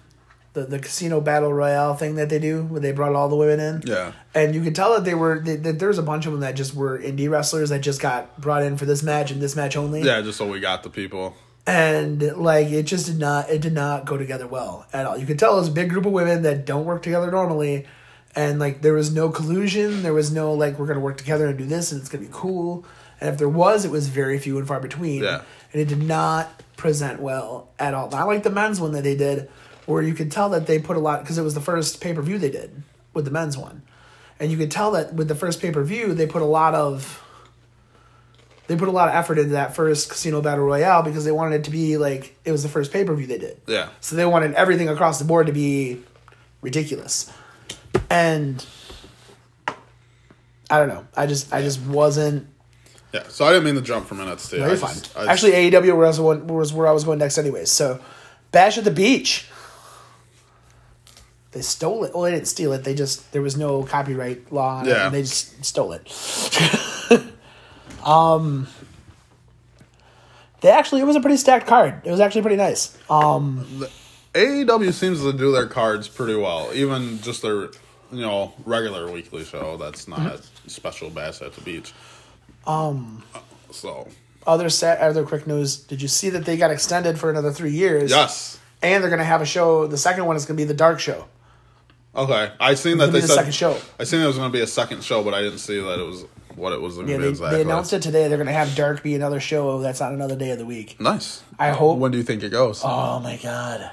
the the casino battle royale thing that they do where they brought all the women in. Yeah. and you could tell that they were that that there was a bunch of them that just were indie wrestlers that just got brought in for this match and this match only. Yeah, just so we got the people. And like it just did not it did not go together well at all. You could tell it was a big group of women that don't work together normally, and like there was no collusion. There was no like we're gonna work together and do this and it's gonna be cool. And if there was, it was very few and far between. Yeah. and it did not present well at all. Not like the men's one that they did, where you could tell that they put a lot because it was the first pay per view they did with the men's one, and you could tell that with the first pay per view they put a lot of they put a lot of effort into that first Casino Battle Royale because they wanted it to be like it was the first pay per view they did. Yeah. So they wanted everything across the board to be ridiculous, and I don't know. I just I just wasn't. Yeah, so I didn't mean to jump from minutes to. No, you're just- fine. Just- Actually, AEW was, one, was where I was going next, anyways. So, Bash at the Beach. They stole it. Well, they didn't steal it. They just there was no copyright law on it, Yeah. and they just stole it. um, they actually it was a pretty stacked card. It was actually pretty nice. Um, AEW seems to do their cards pretty well, even just their you know regular weekly show. That's not Mm-hmm. special Bash at the Beach. Um. So other set, other quick news. Did you see that they got extended for another three years? yes, and they're gonna have a show. The second one is gonna be the Dark Show. okay. I seen that they the said second show. I seen there was going to be a second show, but I didn't see that it was what it was going to Yeah, they, exactly. they announced it today. They're gonna have Dark be another show that's on another day of the week. Nice. I hope. When do you think it goes? Oh my god.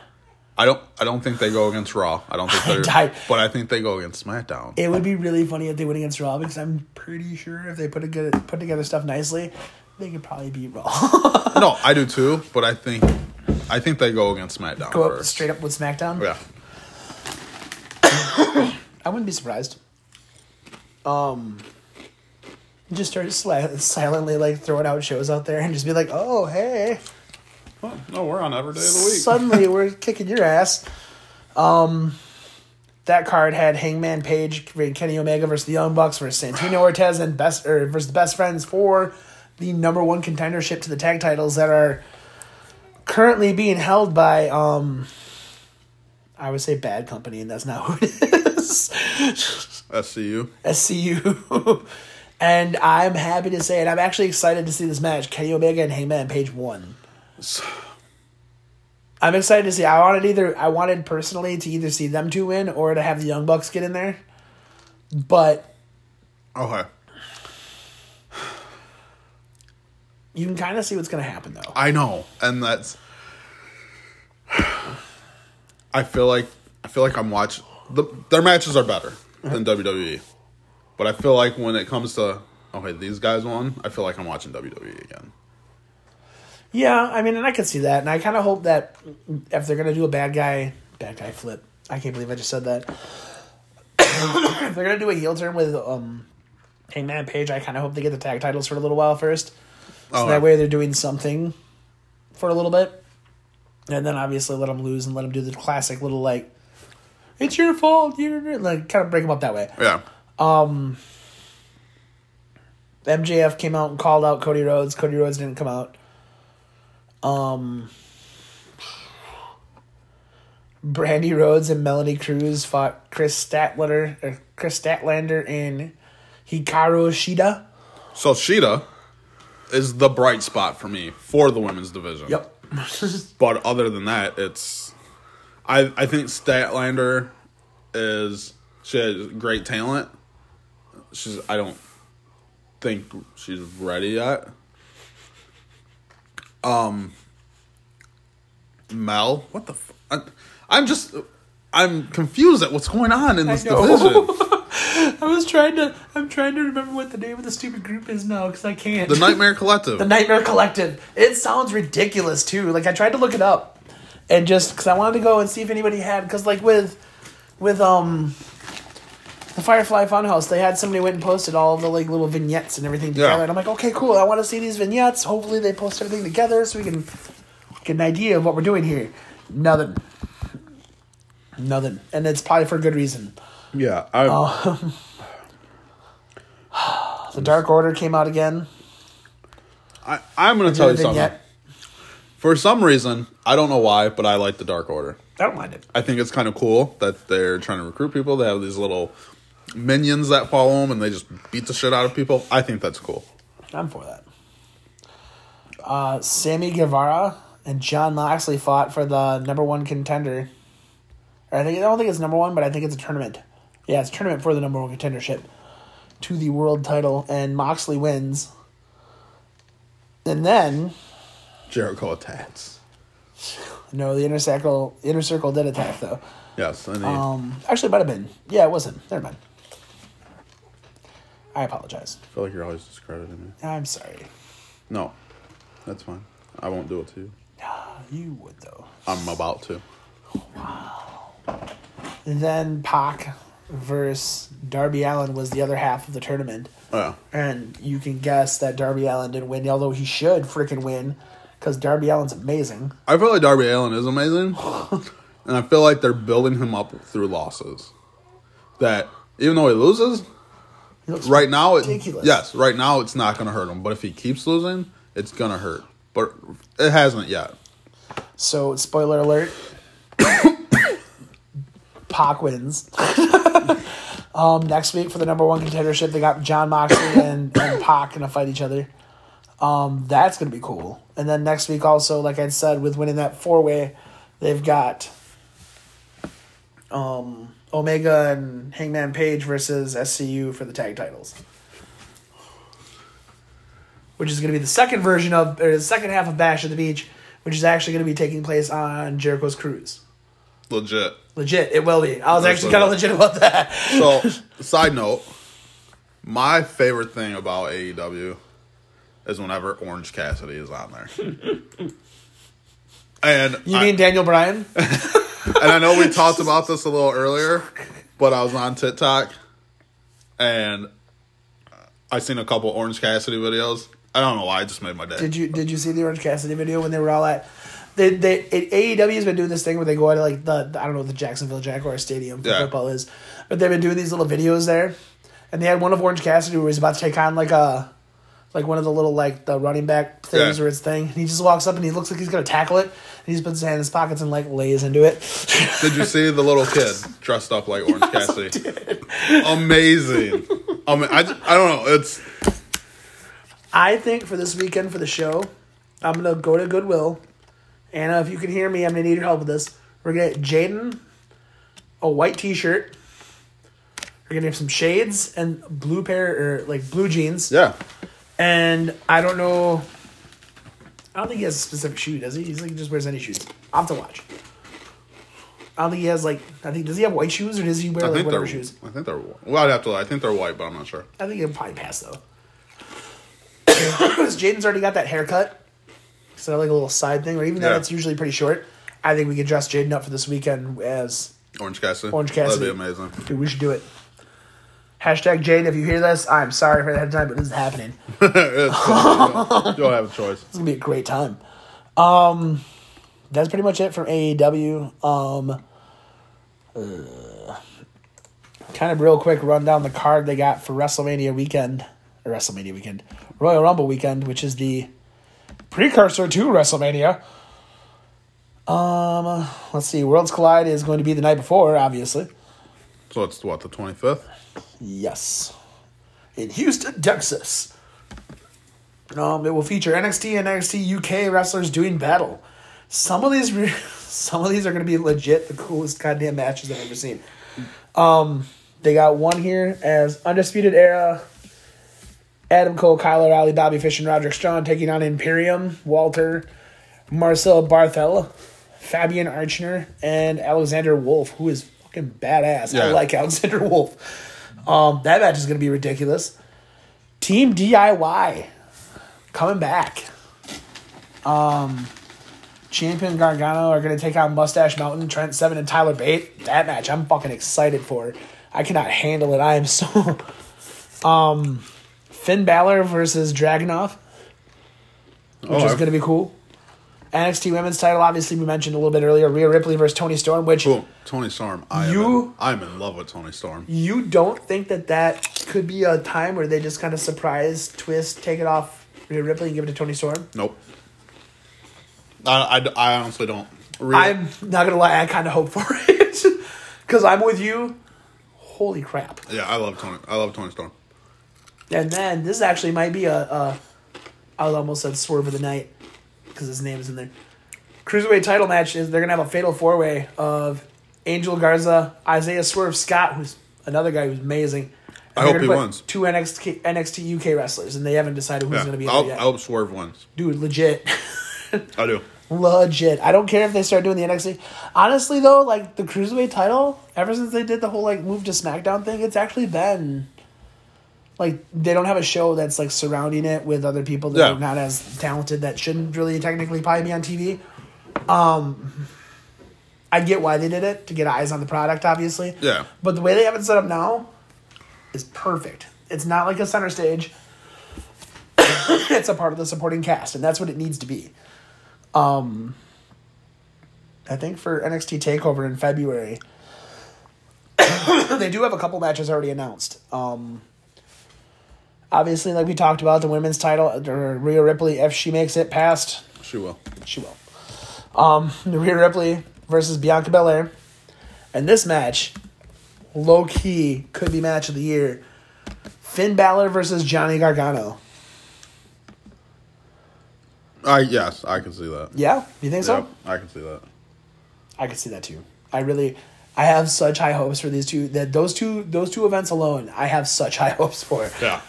I don't. I don't think they go against Raw. I don't think they're. but I think they go against SmackDown. It would be really funny if they went against Raw because I'm pretty sure if they put a good put together stuff nicely, they could probably beat Raw. no, I do too. But I think, I think they go against SmackDown Go up straight up with SmackDown. Yeah. I wouldn't be surprised. Um, just start sli- silently like throwing out shows out there and just be like, "Oh, hey, Well, no, we're on every day of the week. suddenly we're kicking your ass." Um, that card had Hangman Page, Kenny Omega versus the Young Bucks versus Santino Ortiz and best or versus the Best Friends for the number one contendership to the tag titles that are currently being held by um. I would say bad company, and that's not who it is. SCU. SCU. and I'm happy to say it. I'm actually excited to see this match. Kenny Omega and Hangman Page won. I'm excited to see. I wanted either I wanted personally to either see them two win or to have the Young Bucks get in there. But Okay. you can kind of see what's going to happen though. I know, and that's. I feel like I feel like I'm watching. The, their matches are better than uh-huh. WWE, but I feel like when it comes to okay, these guys won. I feel like I'm watching WWE again. Yeah, I mean, and I can see that, and I kind of hope that if they're gonna do a bad guy, bad guy flip, I can't believe I just said that. if they're gonna do a heel turn with um, Hangman Page, I kind of hope they get the tag titles for a little while first, so Oh, that way they're doing something for a little bit, and then obviously let them lose and let them do the classic little like, it's your fault, you're like kind of break them up that way. Yeah, MJF came out and called out Cody Rhodes. Cody Rhodes didn't come out. Um, Brandi Rhodes and Melanie Cruz fought Kris Statlander, or Kris Statlander and Hikaru Shida. so Shida is the bright spot for me for the women's division. Yep. but other than that, it's I I think Statlander is she has great talent. She's I don't think she's ready yet. Um, Mel, what the? F- I, I'm just I'm confused at what's going on in this know. division. I was trying to. I'm trying to remember what the name of the stupid group is now because I can't. The Nightmare Collective. The Nightmare Collective. It sounds ridiculous too. Like I tried to look it up, and just because I wanted to go and see if anybody had. Because like with, with um, the Firefly Funhouse, they had somebody went and posted all the like little vignettes and everything together. Yeah. And I'm like, okay, cool. I want to see these vignettes. Hopefully they post everything together so we can get an idea of what we're doing here. Nothing. Nothing, and it's probably for a good reason. yeah, I, Oh. The Dark Order came out again. I I'm gonna tell you something. vignette. For some reason, I don't know why, but I like the Dark Order. I don't mind it. I think it's kind of cool that they're trying to recruit people. They have these little minions that follow them, and they just beat the shit out of people. I think that's cool. I'm for that. Uh, Sammy Guevara and Jon Moxley fought for the number one contender. Or I think I don't think it's number one, but I think it's a tournament. Yeah, it's a tournament for the number one contendership to the world title, and Moxley wins. And then, Jericho attacks. no, the inner circle, inner circle did attack though. Yes, Um, actually, it might have been. Yeah, it wasn't. Never mind. I apologize. I feel like you're always discrediting me. I'm sorry. No, that's fine. I won't do it to you. Nah, you would though. I'm about to. And then Pac versus Darby Allin was the other half of the tournament. Oh, yeah. And you can guess that Darby Allin didn't win, although he should freaking win because Darby Allin's amazing. I feel like Darby Allin is amazing, and I feel like they're building him up through losses. That even though he loses, right now, it, yes, right now it's not going to hurt him. But if he keeps losing, it's going to hurt. But it hasn't yet. So, spoiler alert Pac wins. um, next week for the number one contendership, they got Jon Moxley and, and Pac going to fight each other. Um, that's going to be cool. And then next week, also, like I said, with winning that four way, they've got um, Omega and Hangman Page versus SCU for the tag titles. Which is going to be the second version of, or the second half of Bash at the Beach, which is actually going to be taking place on Jericho's cruise. Legit. Legit, it will be. I was That's actually kind of legit. about that. So, side note, my favorite thing about AEW is whenever Orange Cassidy is on there. and You I, mean Daniel Bryan? and I know we talked about this a little earlier, but I was on TikTok and I seen a couple Orange Cassidy videos. I don't know why, I just made my day. Did you did you see the Orange Cassidy video when they were all at? They they it, AEW has been doing this thing where they go out to like the I don't know the Jacksonville Jaguar Stadium for Yeah. football is, but they've been doing these little videos there, and they had one of Orange Cassidy where he's about to take on like a. Like one of the little like the running back things Yeah. or his thing, and he just walks up and he looks like he's gonna tackle it, and he just puts his hand in his pockets and like lays into it. Did you see the little kid dressed up like Orange Cassidy? Amazing. I, mean, I, I don't know. It's I think for this weekend for the show, I'm gonna go to Goodwill. Anna, if you can hear me, I'm gonna need your help with this. We're gonna get Jaden a white T-shirt. We're gonna have some shades and blue pair or like blue jeans. yeah. And I don't know. I don't think he has a specific shoe, does he? He's like he just wears any shoes. I'll have to watch. I don't think he has like. I think does he have white shoes or does he wear I like whatever shoes? I think they're. Well, I'd have to. I think they're white, but I'm not sure. I think he'll probably pass though. Because Jaden's already got that haircut. So like a little side thing, or even though Yeah. it's usually pretty short. I think we could dress Jaden up for this weekend as Orange Cassidy. Orange Cassidy. That'd be amazing. dude, we should do it. Hashtag Jaden, if you hear this, I'm sorry for that time, but this is happening. You, don't, have a choice. It's gonna be a great time. Um that's pretty much it from AEW. Um uh, kind of real quick run down the card they got for WrestleMania weekend. Or WrestleMania weekend. Royal Rumble weekend, which is the precursor to WrestleMania. Um, let's see. Worlds Collide is going to be the night before, obviously. So it's what the 25th. Yes, in Houston, Texas. Um, it will feature NXT and NXT UK wrestlers doing battle. some of these, re- some of these are gonna be legit the coolest goddamn matches I've ever seen. Um, they got one here as undisputed era. Adam Cole, Kyle O'Reilly, Bobby Fish, and Roderick Strong taking on Imperium, Walter, Marcel Barthel, Fabian Aichner, and Alexander Wolf, who is fucking badass. Yeah. I like Alexander Wolf. Um, that match is going to be ridiculous. Team DIY coming back. Um, Champion Gargano are going to take on Mustache Mountain, Trent Seven, and Tyler Bate. That match I'm fucking excited for. I cannot handle it. I am so. um, Finn Balor versus Dragunov, which Oh, is going to be cool. NXT Women's Title, obviously we mentioned a little bit earlier. Rhea Ripley versus Toni Storm, which Cool. Toni Storm. I You- am in, I'm in love with Toni Storm. you don't think that that could be a time where they just kind of surprise twist, take it off Rhea Ripley and give it to Toni Storm? Nope. I, I, I honestly don't. Really, I'm not gonna lie, I kind of hope for it because I'm with you. Holy crap! yeah, I love Toni. I love Toni Storm. And then this actually might be a, a I almost said swerve of the night because his name is in there. Cruiserweight title match is they're gonna have a fatal four way of Angel Garza, Isaiah Swerve Scott, who's another guy who's amazing. I hope he wins. Two NXT NXT UK wrestlers, and they haven't decided who's Yeah, gonna be in I there hope, yet. I hope Swerve wins. Dude, legit. I do. legit. I don't care if they start doing the NXT. Honestly, though, like the cruiserweight title, ever since they did the whole like move to SmackDown thing, it's actually been like they don't have a show that's like surrounding it with other people that Yeah. are not as talented that shouldn't really technically probably be on TV. Um, I get why they did it to get eyes on the product, obviously. Yeah. But the way they have it set up now is perfect. It's not like a center stage. it's a part of the supporting cast, and that's what it needs to be. Um, I think for NXT Takeover in February, they do have a couple matches already announced. Um, obviously, like we talked about, the women's title, or Rhea Ripley, if she makes it past She will. she will. Um, Rhea Ripley versus Bianca Belair. And this match, low key, could be match of the year. Finn Balor versus Johnny Gargano. I yes, I can see that. Yeah, you think so? Yep, I can see that. I can see that too. I really, I have such high hopes for these two. That those two, those two events alone, I have such high hopes for. Yeah.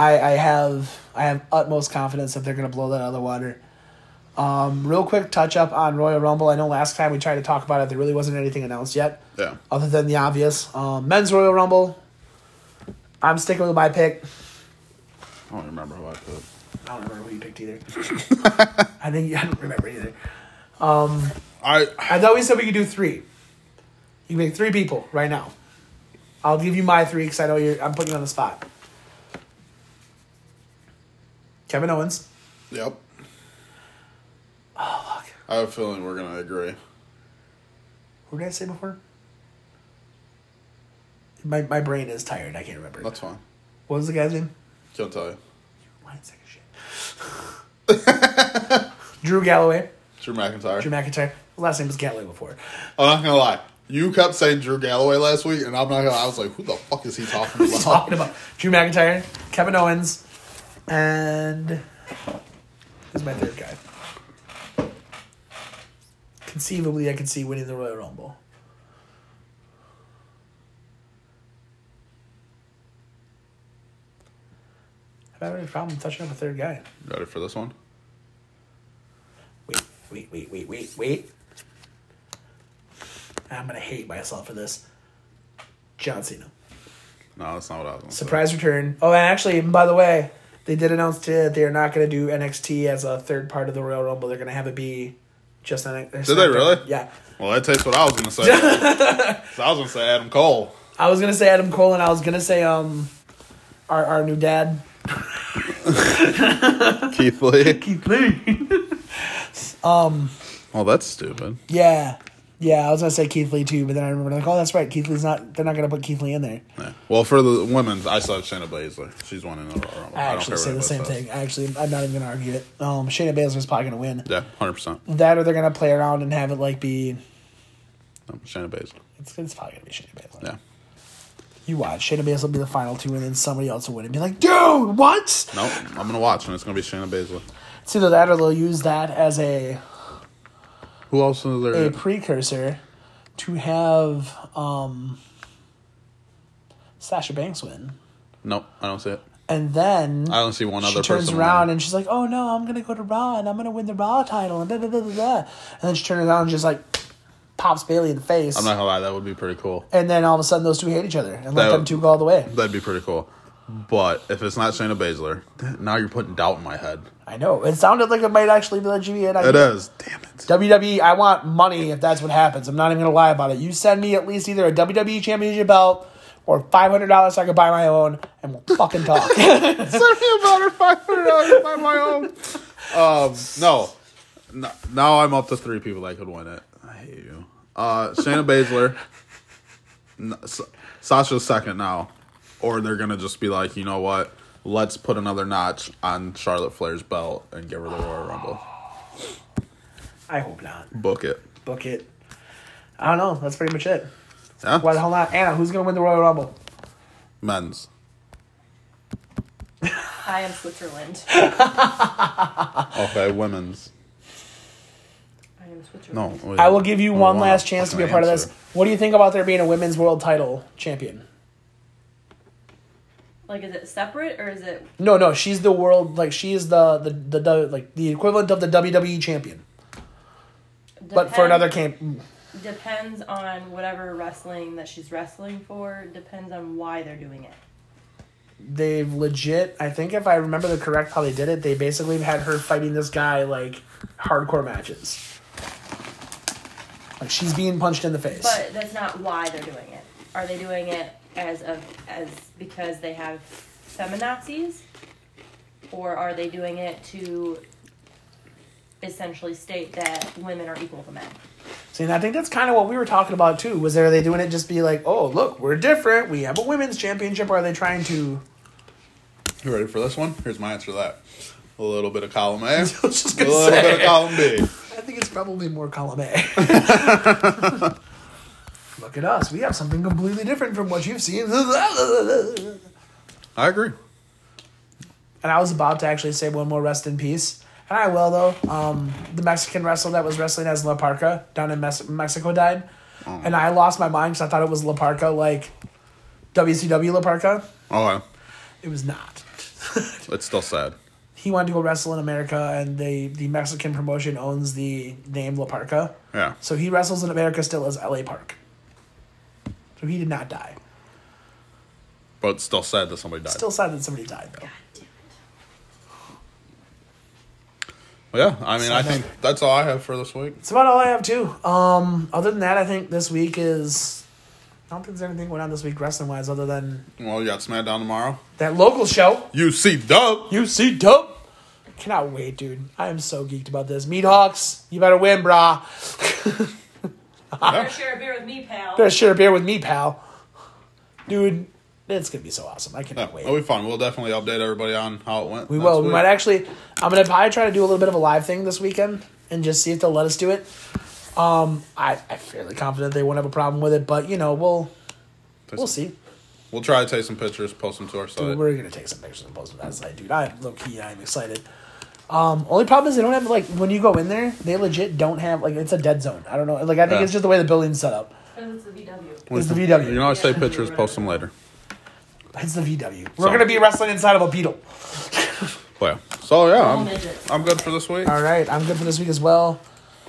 I, I have I have utmost confidence that they're gonna blow that out of the water. Um, real quick touch up on Royal Rumble. I know last time we tried to talk about it, there really wasn't anything announced yet, Yeah. other than the obvious. Um, men's Royal Rumble. I'm sticking with my pick. I don't remember who I put. I don't remember who you picked either. I think I don't remember either. I I thought we said we could do three. You can make three people right now. I'll give you my three because I know you're. I'm putting you on the spot. Kevin Owens. yep. Oh fuck. I have a feeling we're gonna agree. Who did I say before? My my brain is tired. I can't remember. That's fine. What was the guy's name? Can't tell you. Mind second shit. Drew Galloway. Drew McIntyre. Drew McIntyre. His last name was Galloway before. I'm not gonna lie. You kept saying Drew Galloway last week, and I'm not gonna. I was like, who the fuck is he talking about? Talking about Drew McIntyre, Kevin Owens, and who's my third guy? Conceivably, I could see winning the Royal Rumble. Have I have any problem touching up a third guy? Ready for this one? Wait, wait, wait, wait, wait, wait. I'm gonna hate myself for this. John Cena. No, that's not what I was Surprise return. Oh, and actually, by the way, they did announce today that they're not going to do NXT as a third part of the Royal Rumble. They're going to have it be just NXT. Did they really? Yeah. Well, that takes what I was gonna say. 'Cause I was gonna say Adam Cole. I was going to say Adam Cole, and I was going to say um, our our new dad, Keith Lee. Keith Lee. Oh, that's stupid. yeah. Yeah, I was gonna say Keith Lee too, but then I remember like, oh, that's right, Keith Lee's not. They're not gonna put Keith Lee in there. Yeah. Well, for the women's, I saw Shayna Baszler. She's winning the Royal Rumble. I don't actually care say the same thing. I actually, I'm not even gonna argue it. Um, Shayna Baszler's probably gonna win. Yeah, hundred percent. That or they're gonna play around and have it like be. Shayna Baszler. It's, it's probably gonna be Shayna Baszler. Yeah. You watch. Shayna Baszler will be the final two, and then somebody else will win and be like, dude, what? Nope. I'm gonna watch, and it's gonna be Shayna Baszler. It's either that or they'll use that as a Who else is there? a precursor to have um, Sasha Banks win. nope, I don't see it. And then I don't see one other. she turns around winning. and she's like, "Oh no, I'm gonna go to Raw and I'm gonna win the Raw title." And blah, blah, blah, blah, blah. And then she turns around and just like pops Bayley in the face. I'm not gonna lie, that would be pretty cool. and then all of a sudden, those two hate each other and let That- them two go all the way. That'd be pretty cool. But if it's not Shayna Baszler, now you're putting doubt in my head. I know it sounded like it might actually be the GBA. It is. Damn it. WWE, I want money if that's what happens. I'm not even gonna lie about it. You send me at least either a WWE Championship belt or five hundred dollars so I can buy my own, and we'll fucking talk. Send me her five hundred dollars to buy my own. Um, no. no. Now I'm up to three people that could win it. I hate you. Uh, Shayna Baszler. N- Sasha's second now, or they're gonna just be like, you know what? Let's put another notch on Charlotte Flair's belt and give her the Royal Rumble. I hope not. Book it. Book it. I don't know. That's pretty much it. Yeah. Why the hell not? Anna, who's gonna win the Royal Rumble? Men's. I am Switzerland. Okay, women's. I am No. Wait. I will give you I one last chance to be a fucking part of this. What do you think about there being a women's world title champion? Like, is it separate or is it? No, no, she's the world like she is the the, the, the like the equivalent of the WWE champion, but for another camp. Mm. Depends on whatever wrestling that she's wrestling for. Depends on why they're doing it. They've legit. I think if I remember the correct how they did it, they basically had her fighting this guy like hardcore matches. Like she's being punched in the face. But that's not why they're doing it. Are they doing it as of as because they have feminazis, or are they doing it to essentially state that women are equal to men? See, and I think that's kind of what we were talking about too. Was there are they doing it just be like, oh look, we're different. We have a women's championship. Or are they trying to? You ready for this one? Here's my answer to that. A little bit of column A. I was just a gonna little bit of column B. I think it's probably more column A. Look at us. We have something completely different from what you've seen. I agree. And I was about to actually say one more rest in peace. And I will, though. Um, the Mexican wrestler that was wrestling as La Parca down in Mes- Mexico died. And I lost my mind because I thought it was La Parca, like WCW La Parca. Okay. It was not. It's still sad. he wanted to go wrestle in America, and they the Mexican promotion owns the name La Parca. Yeah. So he wrestles in America still as LA Park. So he did not die. But it's still sad that somebody died. Still sad that somebody died though. Well, yeah, I mean, I Sad think that's all I have for this week. It's about all I have too. Um, other than that, I think this week is. I don't think there's anything going on this week wrestling wise other than Well, you got SmackDown tomorrow. that local show. UC Dub. UC Dope. Cannot wait, dude. I am so geeked about this. Meat Hawks, you better win, brah. Better share a beer with me, pal. better share a beer with me, pal. Dude, it's gonna be so awesome. I Yeah, cannot wait. it'll be fun. We'll definitely update everybody on how it went. We next will. We might actually. I'm gonna probably try to do a little bit of a live thing this weekend and just see if they'll let us do it. Um, I, I'm fairly confident they won't have a problem with it, but you know, we'll we'll see. We'll try to take some pictures, post them to our Dude, we're gonna take some pictures and post them to that site, dude. I low key, I'm excited. Um, only problem is they don't have like when you go in there, they legit don't have like it's a dead zone. I don't know. Like I think Yeah. it's just the way the building's set up. It's the VW. It's the VW. You know, I say pictures, post them later. It's the VW. We're So- gonna be wrestling inside of a beetle. Well. So yeah, I'm. I'm good for this week. All right, I'm good for this week as well.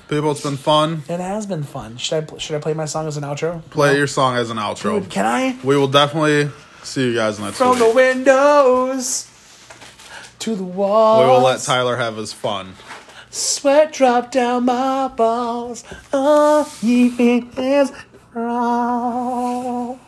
People, it's been fun. It has been fun. Should I pl- should I play my song as an outro? Play your song as an outro. Dude, can I? We will definitely see you guys next week. From week. the windows to the we will let Tyler have his fun. Sweat drop down my balls. Oh, ye is wrong.